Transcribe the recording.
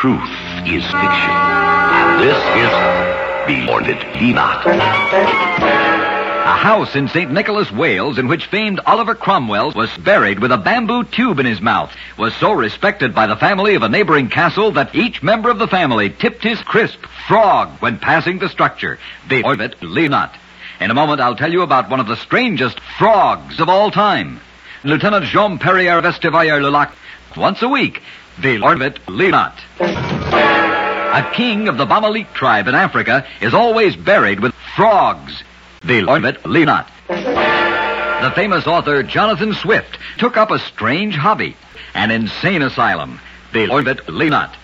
truth is fiction. This is Beyond It Be Not. A house in St. Nicholas, Wales, in which famed Oliver Cromwell was buried with a bamboo tube in his mouth, was so respected by the family of a neighboring castle that each member of the family tipped his crisp frog when passing the structure. The Orvit leave not. In a moment, I'll tell you about one of the strangest frogs of all time. Lieutenant Jean Perrier Vestivayer Lelac. Once a week, the Orvit leave not. A king of the Bamalik tribe in Africa is always buried with frogs. The Orvit leave not. The famous author Jonathan Swift took up a strange hobby, an insane asylum. The Orvit leave not.